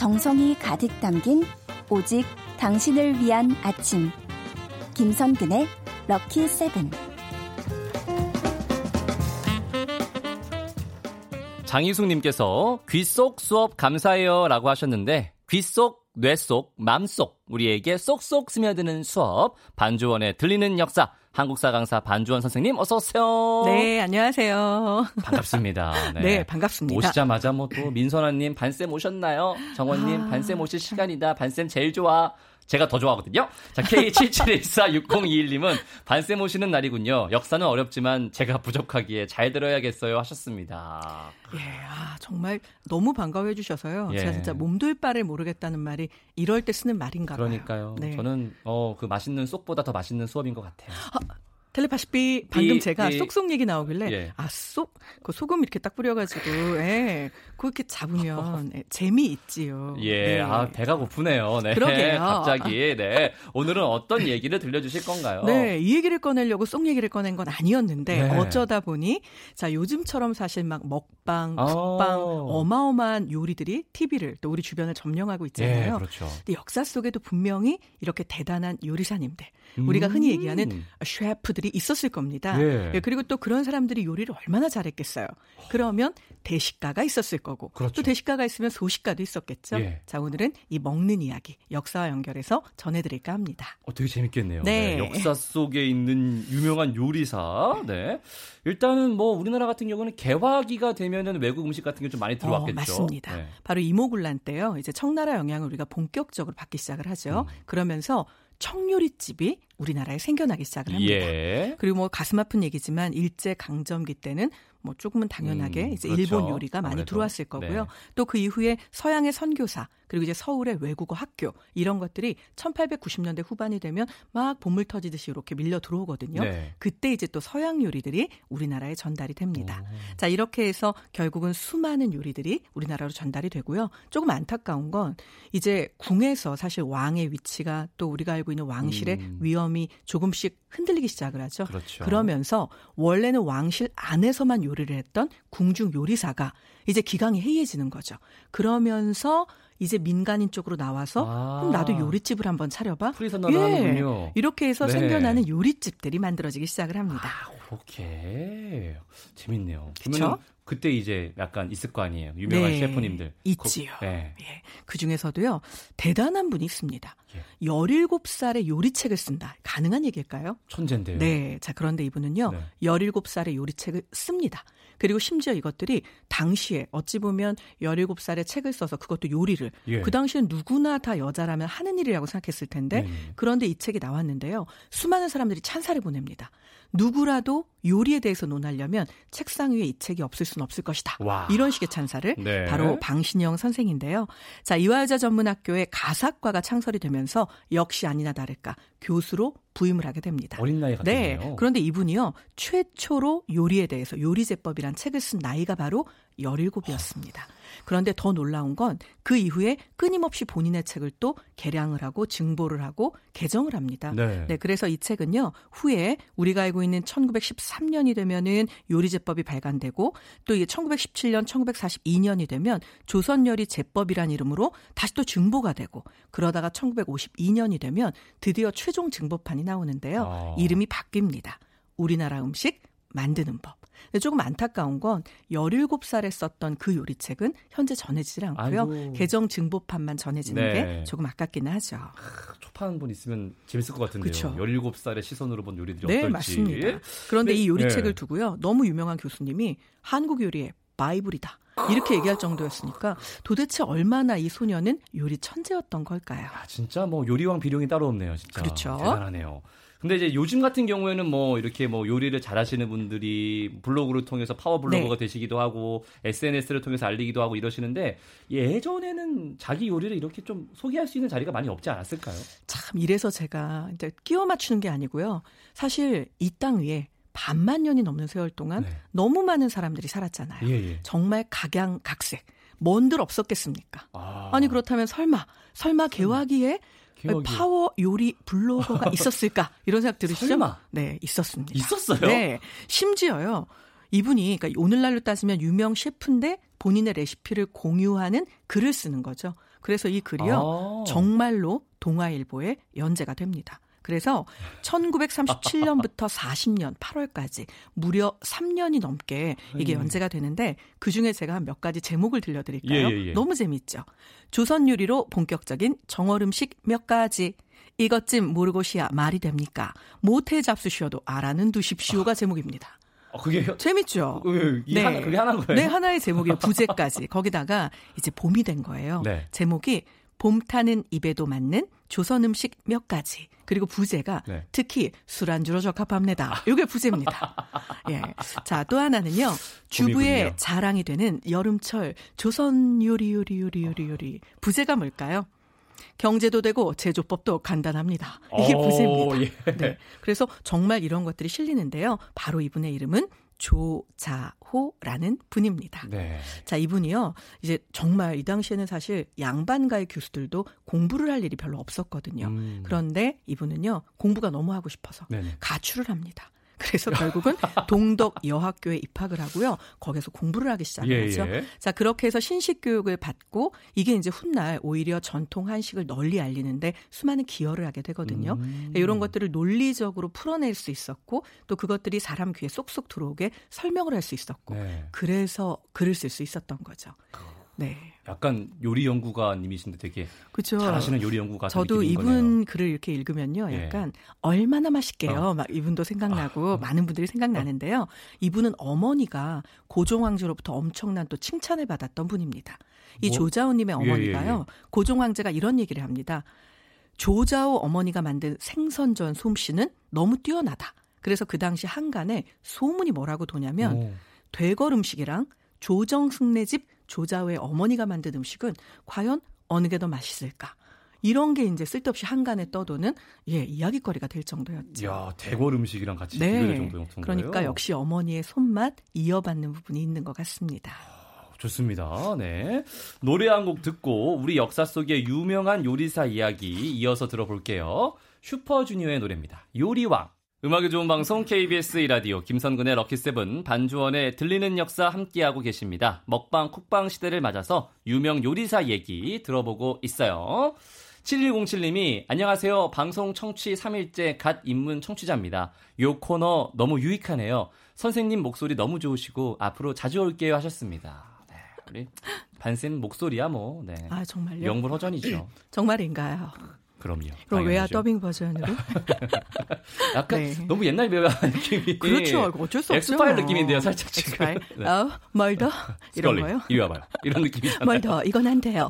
정성이 가득 담긴 오직 당신을 위한 아침. 김선근의 럭키 세븐. 장희숙님께서 귀 속 수업 감사해요 라고 하셨는데 귀 속, 뇌 속, 맘 속 우리에게 쏙쏙 스며드는 수업 반주원의 들리는 역사 한국사 강사 반주원 선생님 어서 오세요. 네, 안녕하세요. 반갑습니다. 네, 네 반갑습니다. 오시자마자 뭐 또 민선아님 반쌤 오셨나요? 정원님 아... 반쌤 오실 시간이다. 반쌤 제일 좋아. 제가 더 좋아하거든요. 자, K77146021님은 반쌤 오시는 날이군요. 역사는 어렵지만 제가 부족하기에 잘 들어야겠어요 하셨습니다. 예, 아, 정말 너무 반가워해 주셔서요. 예. 제가 진짜 몸둘 바를 모르겠다는 말이 이럴 때 쓰는 말인가 봐요. 그러니까요. 네. 저는 어, 그 맛있는 쏙보다 더 맛있는 수업인 것 같아요. 아, 텔레파시피 방금 이, 제가 이, 쏙쏙 얘기 나오길래 예. 아쏙 그 소금 이렇게 딱 뿌려가지고 예 그렇게 잡으면 예, 재미 있지요. 예, 네. 아 배가 고프네요. 네, 그러게요. 갑자기 네 오늘은 어떤 얘기를 들려주실 건가요? 네, 이 얘기를 꺼내려고 쏙 얘기를 꺼낸 건 아니었는데 네. 어쩌다 보니 자 요즘처럼 사실 막 먹방, 아. 국방 어마어마한 요리들이 TV를 또 우리 주변을 점령하고 있잖아요. 예, 그렇죠. 근데 역사 속에도 분명히 이렇게 대단한 요리사님들 우리가 흔히 얘기하는 음. 셰프들이 있었을 겁니다. 예. 예. 그리고 또 그런 사람들이 요리를 얼마나 잘했겠어요. 그러면 대식가가 있었을 거고 그렇죠. 또 대식가가 있으면 소식가도 있었겠죠. 예. 자 오늘은 이 먹는 이야기 역사와 연결해서 전해드릴까 합니다. 어, 되게 재밌겠네요. 네. 네. 역사 속에 있는 유명한 요리사. 네. 일단은 뭐 우리나라 같은 경우는 개화기가 되면은 외국 음식 같은 게 좀 많이 들어왔겠죠. 어, 맞습니다. 네. 바로 이모군란 때요. 이제 청나라 영향을 우리가 본격적으로 받기 시작을 하죠. 음. 그러면서 청요리집이 우리나라에 생겨나기 시작을 합니다. 예. 그리고 뭐 가슴 아픈 얘기지만 일제 강점기 때는 뭐 조금은 당연하게 음, 이제 그렇죠. 일본 요리가 많이 아무래도. 들어왔을 거고요. 네. 또그 이후에 서양의 선교사 그리고 이제 서울의 외국어 학교 이런 것들이 1890년대 후반이 되면 막 보물 터지듯이 이렇게 밀려 들어오거든요. 네. 그때 이제 또 서양 요리들이 우리나라에 전달이 됩니다. 오. 자 이렇게 해서 결국은 수많은 요리들이 우리나라로 전달이 되고요. 조금 안타까운 건 이제 궁에서 사실 왕의 위치가 또 우리가 알고 있는 왕실의 음. 위험이 조금씩 흔들리기 시작을 하죠. 그렇죠. 그러면서 원래는 왕실 안에서만 요리를 했던 궁중 요리사가 이제 기강이 해이해지는 거죠. 그러면서 이제 민간인 쪽으로 나와서 아. 그럼 나도 요리집을 한번 차려봐. 예. 이렇게 해서 네. 생겨나는 요리집들이 만들어지기 시작을 합니다. 아, 그렇게 재밌네요. 그렇죠? 그때 이제 약간 있을 거 아니에요. 유명한 네, 셰프님들. 있지요. 거, 네. 예. 그 중에서도요. 대단한 분이 있습니다. 예. 17살의 요리책을 쓴다. 가능한 얘기일까요? 천재인데요. 네. 자, 그런데 이분은요. 네. 17살의 요리책을 씁니다. 그리고 심지어 이것들이 당시에 어찌 보면 17살의 책을 써서 그것도 요리를 예. 그 당시엔 누구나 다 여자라면 하는 일이라고 생각했을 텐데 음. 그런데 이 책이 나왔는데요. 수많은 사람들이 찬사를 보냅니다. 누구라도 요리에 대해서 논하려면 책상 위에 이 책이 없을 수는 없을 것이다. 와. 이런 식의 찬사를 네. 바로 방신영 선생인데요. 자, 이화여자 전문학교의 가사과가 창설이 되면서 역시 아니나 다를까 교수로 부임을 하게 됩니다. 어린 나이 같네요. 네. 그런데 이분이요. 최초로 요리에 대해서 요리제법이란 책을 쓴 나이가 바로 17이었습니다. 그런데 더 놀라운 건 그 이후에 끊임없이 본인의 책을 또 개량을 하고 증보를 하고 개정을 합니다. 네. 네. 그래서 이 책은요. 후에 우리가 알고 있는 1913년이 되면은 요리제법이 발간되고 또 이게 1917년, 1942년이 되면 조선요리 제법이란 이름으로 다시 또 증보가 되고 그러다가 1952년이 되면 드디어 최종 증보판이 나오는데요. 아. 이름이 바뀝니다. 우리나라 음식 만드는 법. 조금 안타까운 건 17살에 썼던 그 요리책은 현재 전해지질 않고요. 아이고. 개정 증보판만 전해지는 네. 게 조금 아깝기는 하죠. 초판 분 있으면 재밌을 것 같은데요. 그쵸. 17살의 시선으로 본 요리들이 네, 어떨지. 맞습니다. 그런데 네. 이 요리책을 네. 두고요. 너무 유명한 교수님이 한국 요리의 바이블이다. 이렇게 얘기할 정도였으니까 도대체 얼마나 이 소녀는 요리 천재였던 걸까요? 아, 진짜 뭐 요리왕 비룡이 따로 없네요, 진짜. 그렇죠. 대단하네요. 근데 이제 요즘 같은 경우에는 뭐 이렇게 뭐 요리를 잘하시는 분들이 블로그를 통해서 파워 블로거가 네. 되시기도 하고 SNS를 통해서 알리기도 하고 이러시는데 예전에는 자기 요리를 이렇게 좀 소개할 수 있는 자리가 많이 없지 않았을까요? 참 이래서 제가 이제 끼워 맞추는 게 아니고요. 사실 이 땅 위에 반만 년이 넘는 세월 동안 네. 너무 많은 사람들이 살았잖아요. 예, 예. 정말 각양각색. 뭔들 없었겠습니까? 아. 니 그렇다면 설마 설마 개화기에 개혁이. 파워 요리 블로거가 있었을까 이런 생각 들으시죠? 설마? 네, 있었습니다. 있었어요? 네, 심지어요. 이분이 그러니까 오늘날로 따지면 유명 셰프인데 본인의 레시피를 공유하는 글을 쓰는 거죠. 그래서 이 글이요. 아. 정말로 동아일보에 연재가 됩니다. 그래서 1937년부터 40년 8월까지 무려 3년이 넘게 이게 음. 연재가 되는데 그 중에 제가 한 몇 가지 제목을 들려드릴까요? 예, 예, 예. 너무 재밌죠. 조선 요리로 본격적인 정월 음식 몇 가지. 이것쯤 모르고시야 말이 됩니까? 모태 잡수시어도 알아는 두십시오가 제목입니다. 아, 그게 재밌죠? 그, 이 하나, 그게 하나인 거예요? 네, 하나의 제목이에요. 부제까지. 거기다가 이제 봄이 된 거예요. 네. 제목이 봄 타는 입에도 맞는 조선 음식 몇 가지. 그리고 부제가 네. 특히 술안주로 적합합니다. 이게 부제입니다. 예. 자, 또 하나는요. 주부의 봄이군요. 자랑이 되는 여름철 조선 요리 요리 요리 요리 요리. 부제가 뭘까요? 경제도 되고 제조법도 간단합니다. 이게 오, 부제입니다. 예. 네. 그래서 정말 이런 것들이 실리는데요. 바로 이분의 이름은 조자호라는 분입니다. 네. 자, 이분이요. 이제 정말 이 당시에는 사실 양반가의 교수들도 공부를 할 일이 별로 없었거든요. 음. 그런데 이분은요. 공부가 너무 하고 싶어서 네네. 가출을 합니다. 그래서 결국은 동덕 여학교에 입학을 하고요. 거기서 공부를 하기 시작을 예, 하죠. 예. 자, 그렇게 해서 신식 교육을 받고 이게 이제 훗날 오히려 전통 한식을 널리 알리는데 수많은 기여를 하게 되거든요. 음. 이런 것들을 논리적으로 풀어낼 수 있었고 또 그것들이 사람 귀에 쏙쏙 들어오게 설명을 할 수 있었고 네. 그래서 글을 쓸 수 있었던 거죠. 네. 약간 요리 연구가님이신데 되게 그렇죠. 잘하시는 요리 연구가 저도 이분 글을 이렇게 읽으면요. 예. 약간 얼마나 맛있게요. 어. 막 이분도 생각나고 많은 분들이 생각나는데요. 이분은 어머니가 고종황제로부터 엄청난 또 칭찬을 받았던 분입니다. 이 뭐? 조자호님의 예, 예, 어머니가요. 고종황제가 이런 얘기를 합니다. 조자호 어머니가 만든 생선전 솜씨는 너무 뛰어나다. 그래서 그 당시 한간에 소문이 뭐라고 도냐면 오. 되걸 음식이랑 조정승네집 조자호의 어머니가 만든 음식은 과연 어느 게 더 맛있을까? 이런 게 이제 쓸데없이 한간에 떠도는 예 이야기거리가 될 정도였죠. 야 대궐 음식이랑 같이 네. 비교될 정도였던 그러니까 거예요. 역시 어머니의 손맛 이어받는 부분이 있는 것 같습니다. 좋습니다. 네. 노래 한 곡 듣고 우리 역사 속의 유명한 요리사 이야기 이어서 들어볼게요. 슈퍼주니어의 노래입니다. 요리왕. 음악이 좋은 방송 KBS 이라디오 김선근의 럭키세븐 반주원의 들리는 역사 함께하고 계십니다. 먹방 쿡방 시대를 맞아서 유명 요리사 얘기 들어보고 있어요. 7107님이 안녕하세요. 방송 청취 3일째 갓 입문 청취자입니다. 요 코너 너무 유익하네요. 선생님 목소리 너무 좋으시고 앞으로 자주 올게요 하셨습니다. 네, 우리 반쌤 목소리야 뭐 네. 아 정말요? 명불허전이죠. 정말인가요? 그럼요. 그럼 당연하죠. 더빙 버전으로? 약간 네. 너무 옛날 배우 느낌이. 그렇죠. 어쩔 수 없죠. 엑스파일 느낌인데요, 살짝 지금. 엑스파일. 네. 어, 뭘 더? 이런 거요? 이리 와봐요. 이런 느낌이잖아요. 뭘 더? 이건 안 돼요.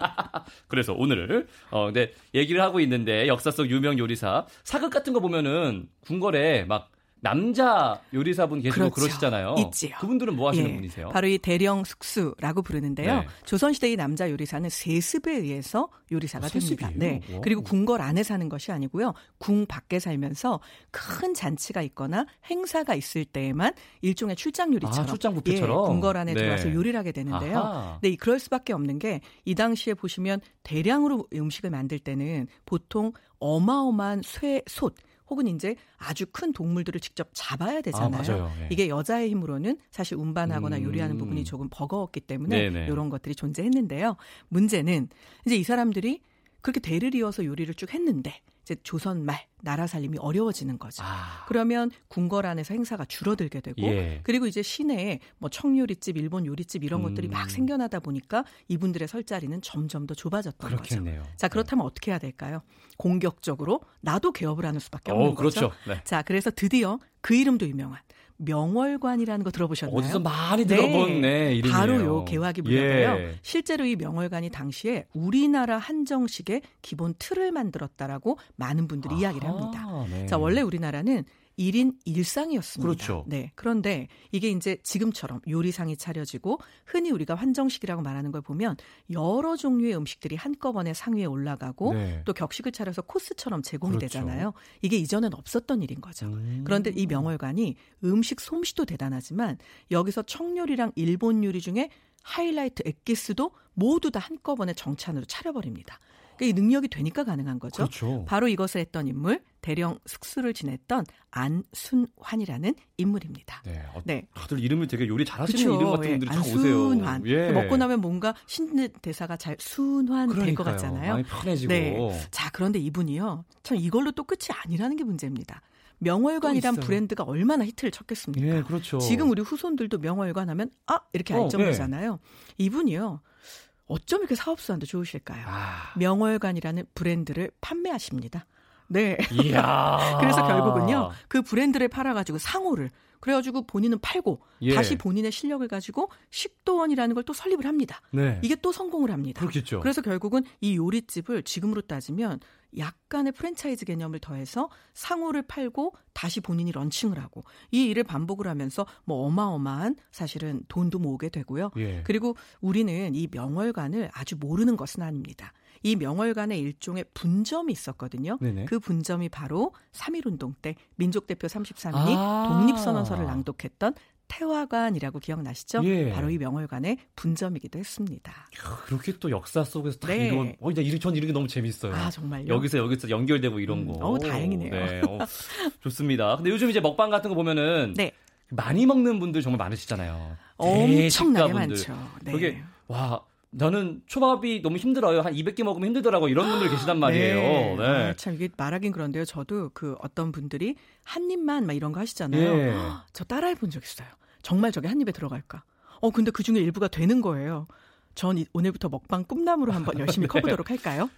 그래서 오늘 어 근데 얘기를 하고 있는데 역사 속 유명 요리사 사극 같은 거 보면은 궁궐에 막 남자 요리사분 계시고 그렇죠. 그러시잖아요 있지요. 그분들은 뭐 하시는 예, 분이세요? 바로 이 대령 숙수라고 부르는데요. 네. 조선시대의 남자 요리사는 세습에 의해서 요리사가 아, 됩니다. 네. 오. 그리고 궁궐 안에 사는 것이 아니고요. 궁 밖에 살면서 큰 잔치가 있거나 행사가 있을 때에만 일종의 출장 요리처럼 아, 출장 뷔페처럼? 예, 궁궐 안에 네. 들어와서 요리를 하게 되는데요. 아하. 네, 그럴 수밖에 없는 게 이 당시에 보시면 대량으로 음식을 만들 때는 보통 어마어마한 쇠, 솥 혹은 이제 아주 큰 동물들을 직접 잡아야 되잖아요. 아, 맞아요. 예. 이게 여자의 힘으로는 사실 운반하거나 음. 요리하는 부분이 조금 버거웠기 때문에 네네. 이런 것들이 존재했는데요. 문제는 이제 이 사람들이 그렇게 대를 이어서 요리를 쭉 했는데 이제 조선 말 나라 살림이 어려워지는 거죠. 아, 그러면 궁궐 안에서 행사가 줄어들게 되고 예. 그리고 이제 시내에 뭐 청요리집, 일본 요리집 이런 것들이 음. 막 생겨나다 보니까 이분들의 설 자리는 점점 더 좁아졌던 거죠. 그렇겠네요. 자 그렇다면 어떻게 해야 될까요? 공격적으로 나도 개업을 하는 수밖에 없는 어, 그렇죠. 거죠. 네. 자 그래서 드디어 그 이름도 유명한 명월관이라는 거 들어보셨나요? 어디서 많이 들어본 네, 이름이에요. 바로 요 개화기 문화인데요. 예. 실제로 이 명월관이 당시에 우리나라 한정식의 기본 틀을 만들었다라고 많은 분들이 이야기를 합니다. 네. 자, 원래 우리나라는 1인 1상이었습니다. 그렇죠. 네. 그런데 이게 이제 지금처럼 요리상이 차려지고 흔히 우리가 환정식이라고 말하는 걸 보면 여러 종류의 음식들이 한꺼번에 상위에 올라가고 네. 또 격식을 차려서 코스처럼 제공이 그렇죠. 되잖아요. 이게 이전엔 없었던 일인 거죠. 음. 그런데 이 명월관이 음식 솜씨도 대단하지만 여기서 청요리랑 일본 요리 중에 하이라이트 엑기스도 모두 다 한꺼번에 정찬으로 차려버립니다. 그러니까 이 능력이 되니까 가능한 거죠. 그렇죠. 바로 이것을 했던 인물 대령 숙수를 지냈던 안순환이라는 인물입니다. 네. 어, 네. 다들 이름을 되게 요리 잘하시는. 이름 같은 예, 분들이 다 오세요. 안순환. 예. 먹고 나면 뭔가 신는 대사가 잘 순환 될 것. 같잖아요. 마음이 편해지고. 네. 자, 그런데 이분이요. 참 이걸로 또 끝이 아니라는 게 문제입니다. 명월관이란. 브랜드가 얼마나 히트를 쳤겠습니까? 예, 그렇죠. 지금 우리 후손들도 명월관 하면 아 이렇게 어, 알 정도잖아요. 이분이요. 어쩜 이렇게 사업수완도 좋으실까요? 아. 명월관이라는 브랜드를 판매하십니다. 네. 이야. 그래서 결국은요 그 브랜드를 팔아가지고 상호를 그래가지고 본인은 팔고 예. 다시 본인의 실력을 가지고 식도원이라는 걸 또 설립을 합니다. 네. 이게 또 성공을 합니다. 그렇겠죠. 그래서 결국은 이 요리집을 지금으로 따지면 약간의 프랜차이즈 개념을 더해서 상호를 팔고 다시 본인이 런칭을 하고 이 일을 반복을 하면서 뭐 어마어마한 사실은 돈도 모으게 되고요. 예. 그리고 우리는 이 명월관을 아주 모르는 것은 아닙니다. 이 명월관의 일종의 분점이 있었거든요. 네네. 그 분점이 바로 3.1운동 때 민족대표 33인이 아. 독립선언서를 낭독했던 태화관이라고 기억나시죠? 예. 바로 이 명월관의 분점이기도 했습니다. 야, 그렇게 또 역사 속에서 다 네. 이런 어, 이제 전 이런 게 너무 재밌어요. 아 정말요? 여기서 여기서 연결되고 이런 음, 거. 어우, 다행이네요. 네, 어, 좋습니다. 근데 요즘 이제 먹방 같은 거 보면은 네. 많이 먹는 분들 정말 많으시잖아요. 엄청나게. 많죠. 네. 그게 와 저는 초밥이 너무 힘들어요. 한 200개 먹으면 힘들더라고 이런 분들 계시단 말이에요. 네. 네. 아, 참 이게 말하긴 그런데요. 저도 그 어떤 분들이 한 입만 막 이런 거 하시잖아요. 예. 저 따라해 본 적 있어요. 정말 저게 한 입에 들어갈까? 어 근데 그 중에 일부가 되는 거예요. 전 이- 오늘부터 먹방 꿈나무로 한번 열심히 네. 커보도록 할까요?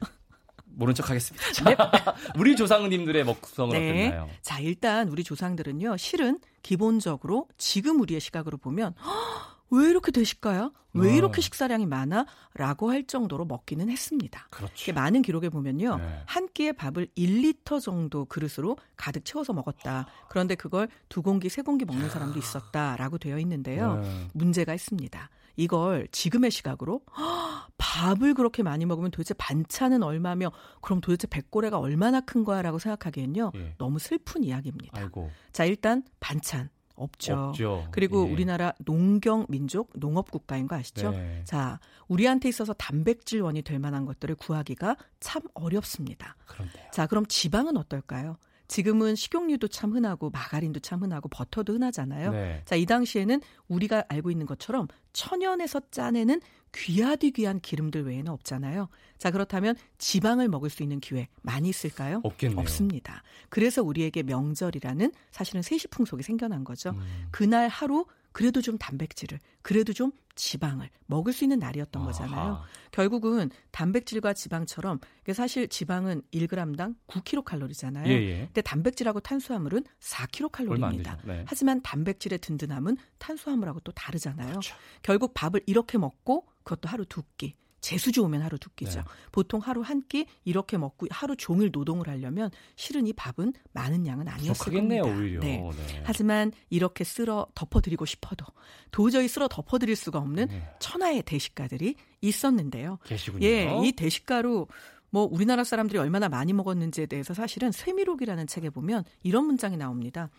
모른 척 하겠습니다. 자, 우리 조상님들의 먹성은 네. 어땠나요? 자, 일단 우리 조상들은요, 실은 기본적으로 지금 우리의 시각으로 보면, "헉, 왜 이렇게 되실까요? 왜 어. 이렇게 식사량이 많아? 라고 할 정도로 먹기는 했습니다. 그렇죠. 많은 기록에 보면요. 네. 한 끼에 밥을 1리터 정도 그릇으로 가득 채워서 먹었다. 그런데 그걸 두 공기, 세 공기 먹는 사람도 있었다라고 되어 있는데요. 네. 문제가 있습니다. 이걸 지금의 시각으로 "헉, 밥을 그렇게 많이 먹으면 도대체 반찬은 얼마며 그럼 도대체 백고래가 얼마나 큰 거야라고 생각하기엔요. 예. 너무 슬픈 이야기입니다. 아이고 자, 일단 반찬 없죠. 없죠. 그리고 예. 우리나라 농경 민족 농업 국가인 거 아시죠? 네. 자, 우리한테 있어서 단백질 원이 될 만한 것들을 구하기가 참 어렵습니다. 그런데요. 자, 그럼 지방은 어떨까요? 지금은 식용유도 참 흔하고 마가린도 참 흔하고 버터도 흔하잖아요. 네. 자, 이 당시에는 우리가 알고 있는 것처럼 천연에서 짜내는 귀하디 귀한 기름들 외에는 없잖아요. 자, 그렇다면 지방을 먹을 수 있는 기회 많이 있을까요? 없겠네요. 없습니다. 그래서 우리에게 명절이라는 사실은 세시풍속이 생겨난 거죠. 음. 그날 하루 그래도 좀 단백질을, 그래도 좀 지방을 먹을 수 있는 날이었던 거잖아요. 아하. 결국은 단백질과 지방처럼 사실 지방은 1g당 9kcal잖아요. 예, 예. 근데 단백질하고 탄수화물은 얼마 안 4kcal입니다. 되죠. 네. 하지만 단백질의 든든함은 탄수화물하고 또 다르잖아요. 그렇죠. 결국 밥을 이렇게 먹고 그것도 하루 두 끼. 재수주 오면 하루 두 끼죠. 네. 보통 하루 한 끼 이렇게 먹고 하루 종일 노동을 하려면 실은 이 밥은 많은 양은 아니었을 겁니다. 오히려. 네. 네. 하지만 이렇게 쓸어 덮어드리고 싶어도 도저히 쓸어 덮어드릴 수가 없는 네. 천하의 대식가들이 있었는데요. 계시군요. 예, 이 대식가로 뭐 우리나라 사람들이 얼마나 많이 먹었는지에 대해서 사실은 쇠미록이라는 책에 보면 이런 문장이 나옵니다.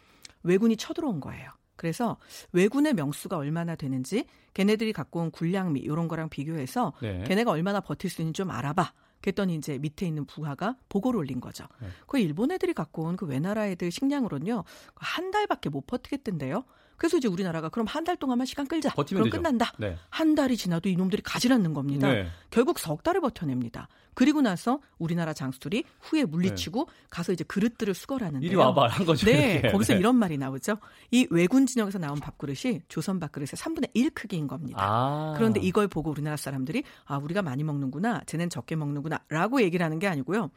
왜군이 쳐들어온 거예요. 그래서 왜군의 명수가 얼마나 되는지 걔네들이 갖고 온 군량미 이런 거랑 비교해서 네. 걔네가 얼마나 버틸 수 있는지 좀 알아봐. 그랬더니 이제 밑에 있는 부하가 보고를 올린 거죠. 네. 그 일본 애들이 갖고 온 그 외나라 애들 식량으로는요 한 달밖에 못 버티겠던데요. 그래서 이제 우리나라가 그럼 한 달 동안만 시간 끌자. 버티면 그럼 되죠. 끝난다. 네. 한 달이 지나도 이놈들이 가지 않는 겁니다. 네. 결국 석 달을 버텨냅니다. 그리고 나서 우리나라 장수들이 후에 물리치고 가서 이제 그릇들을 수거하는데요. 네. 이리 와봐 한 거죠. 네, 이렇게. 거기서 네. 이런 말이 나오죠. 이 왜군 진영에서 나온 밥그릇이 조선 밥그릇의 3분의 1 크기인 겁니다. 아. 그런데 이걸 보고 우리나라 사람들이 아 우리가 많이 먹는구나, 쟤는 적게 먹는구나라고 얘기를 하는 게 아니고요.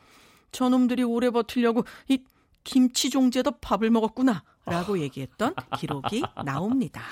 저놈들이 오래 버티려고 이 김치 종지에다 밥을 먹었구나 라고 얘기했던 기록이 나옵니다.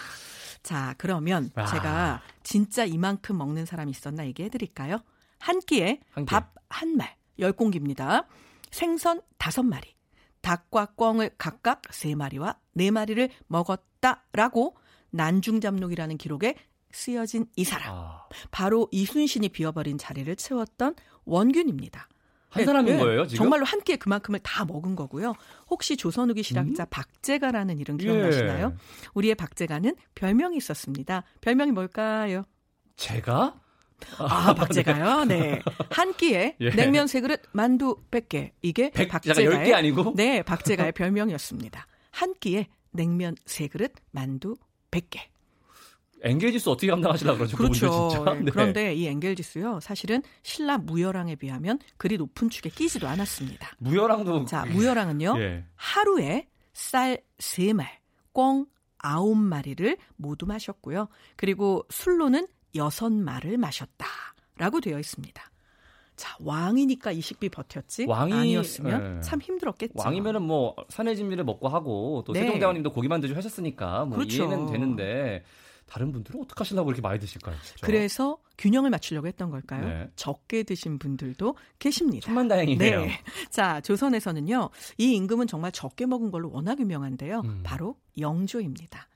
자, 그러면 아. 제가 진짜 이만큼 먹는 사람이 있었나 얘기해 드릴까요? 한 끼에. 밥 한 말, 열 공기입니다. 생선 다섯 마리, 닭과 꿩을 각각 세 마리와 네 마리를 먹었다라고 난중잡록이라는 기록에 쓰여진 이 사람. 아, 바로 이순신이 비워버린 자리를 채웠던 원균입니다. 한 사람인 네, 거예요 지금? 정말로 한 끼에 그만큼을 다 먹은 거고요. 혹시 조선 후기 실학자 박제가라는 이름 기억나시나요? 음? 예. 우리의 박제가는 별명이 있었습니다. 별명이 뭘까요? 제가 아, 박제가요? 네. 한 끼에 예. 냉면 세 그릇, 만두 100개. 이게 백, 박제가의 잠깐 10개 아니고? 네, 박제가의 별명이었습니다. 한 끼에 냉면 세 그릇, 만두 100개. 엔게지수 어떻게 감당하시려고 그러죠? 그렇죠. 그분들 진짜. 예, 네. 그런데 이 엔겔지수요. 사실은 신라 무열왕에 비하면 그리 높은 축에 끼지도 않았습니다. 무열왕도 자, 무열왕은요. 예. 하루에 쌀 3말, 꽁 9마리를 모두 마셨고요. 그리고 술로는 6말을 마셨다라고 되어 있습니다. 자, 왕이니까 이 식비 버텼지. 왕이- 아니었으면 예. 참 힘들었겠죠. 왕이면은 뭐 산의 진미를 먹고 하고 또 네. 세종대왕님도 고기만 드시고 하셨으니까 뭐 그렇죠. 이해는 되는데 다른 분들은 어떻게 하시려고 이렇게 많이 드실까요? 진짜? 그래서 균형을 맞추려고 했던 걸까요? 네. 적게 드신 분들도 계십니다. 천만 다행이네요. 네. 자, 조선에서는요. 이 임금은 정말 적게 먹은 걸로 워낙 유명한데요. 음. 바로 영조입니다.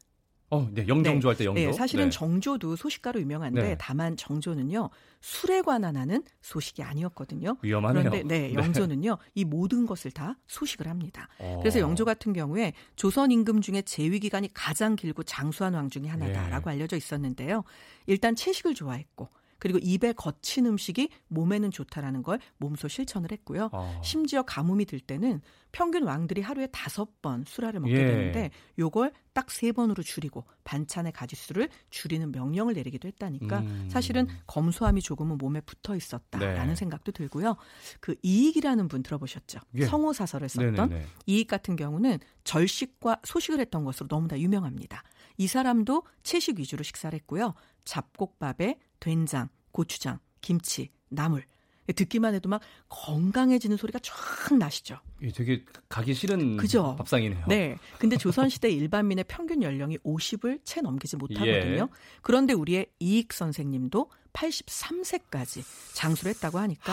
어, 네, 영정조 할 때 영조. 네, 사실은 네. 정조도 소식가로 유명한데 네. 다만 정조는요. 술에 관한 하는 소식이 아니었거든요. 위험하네요. 그런데 네, 영조는요. 이 모든 것을 다 소식을 합니다. 어. 그래서 영조 같은 경우에 조선 임금 중에 재위 기간이 가장 길고 장수한 왕 중에 하나다라고 예. 알려져 있었는데요. 일단 채식을 좋아했고 그리고 입에 거친 음식이 몸에는 좋다라는 걸 몸소 실천을 했고요. 어. 심지어 가뭄이 들 때는 평균 왕들이 하루에 다섯 번 술화를 먹게 예. 되는데 요걸 딱 세 번으로 줄이고 반찬의 가짓수를 줄이는 명령을 내리기도 했다니까 음. 사실은 검소함이 조금은 몸에 붙어 있었다라는 네. 생각도 들고요. 그 이익이라는 분 들어보셨죠? 예. 성호 사설을 썼던 네네네. 이익 같은 경우는 절식과 소식을 했던 것으로 너무나 유명합니다. 이 사람도 채식 위주로 식사를 했고요. 잡곡밥에 된장, 고추장, 김치, 나물. 듣기만 해도 막 건강해지는 소리가 쫙 나시죠. 이 되게 가기 싫은 그죠? 밥상이네요. 네. 근데 조선시대 일반민의 평균 연령이 50을 채 넘기지 못하거든요. 예. 그런데 우리의 이익 선생님도 83세까지 장수를 했다고 하니까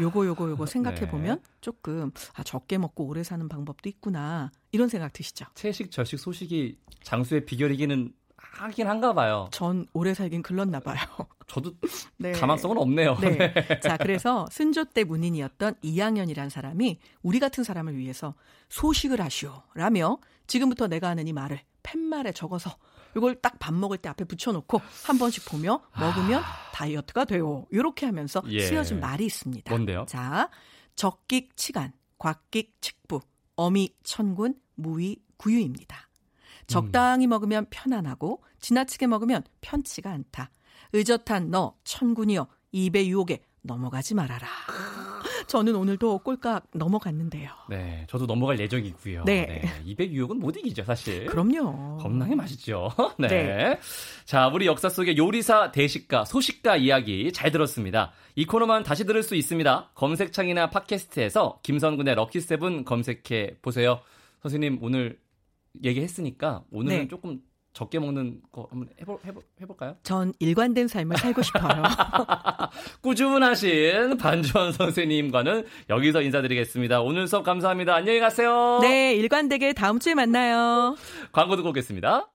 요거 요거 요거 생각해 네. 보면 조금 아 적게 먹고 오래 사는 방법도 있구나. 이런 생각 드시죠? 채식, 절식, 소식이 장수의 비결이기는 하긴 한가 봐요. 전 오래 살긴 글렀나 봐요. 저도 네. 가망성은 없네요. 네. 자, 그래서 순조 때 문인이었던 이양현이란 사람이 우리 같은 사람을 위해서 소식을 하시오라며 지금부터 내가 하는 이 말을 팻말에 적어서 이걸 딱 밥 먹을 때 앞에 붙여놓고 한 번씩 보며 먹으면 다이어트가 돼요. 이렇게 하면서 예. 쓰여진 말이 있습니다. 뭔데요? 자, 적객 치간, 곽객 칙부, 어미 천군, 무위 구유입니다. 적당히 먹으면 편안하고 지나치게 먹으면 편치가 않다. 의젓한 너 천군이여 입의 유혹에 넘어가지 말아라. 저는 오늘도 꼴깍 넘어갔는데요. 네, 저도 넘어갈 예정이고요. 네. 200 유혹은 못 이기죠, 사실. 그럼요. 겁나게 맛있죠. 네. 네. 자, 우리 역사 속의 요리사, 대식가, 소식가 이야기 잘 들었습니다. 이 코너만 다시 들을 수 있습니다. 검색창이나 팟캐스트에서 김선군의 럭키세븐 검색해 보세요. 선생님, 오늘 얘기했으니까 오늘은 네. 조금 적게 먹는 거 한번 해볼, 해볼, 해볼까요? 전 일관된 삶을 살고 싶어요. 꾸준하신 반주원 선생님과는 여기서 인사드리겠습니다. 오늘 수업 감사합니다. 안녕히 가세요. 네, 일관되게 다음 주에 만나요. 광고 듣고 오겠습니다.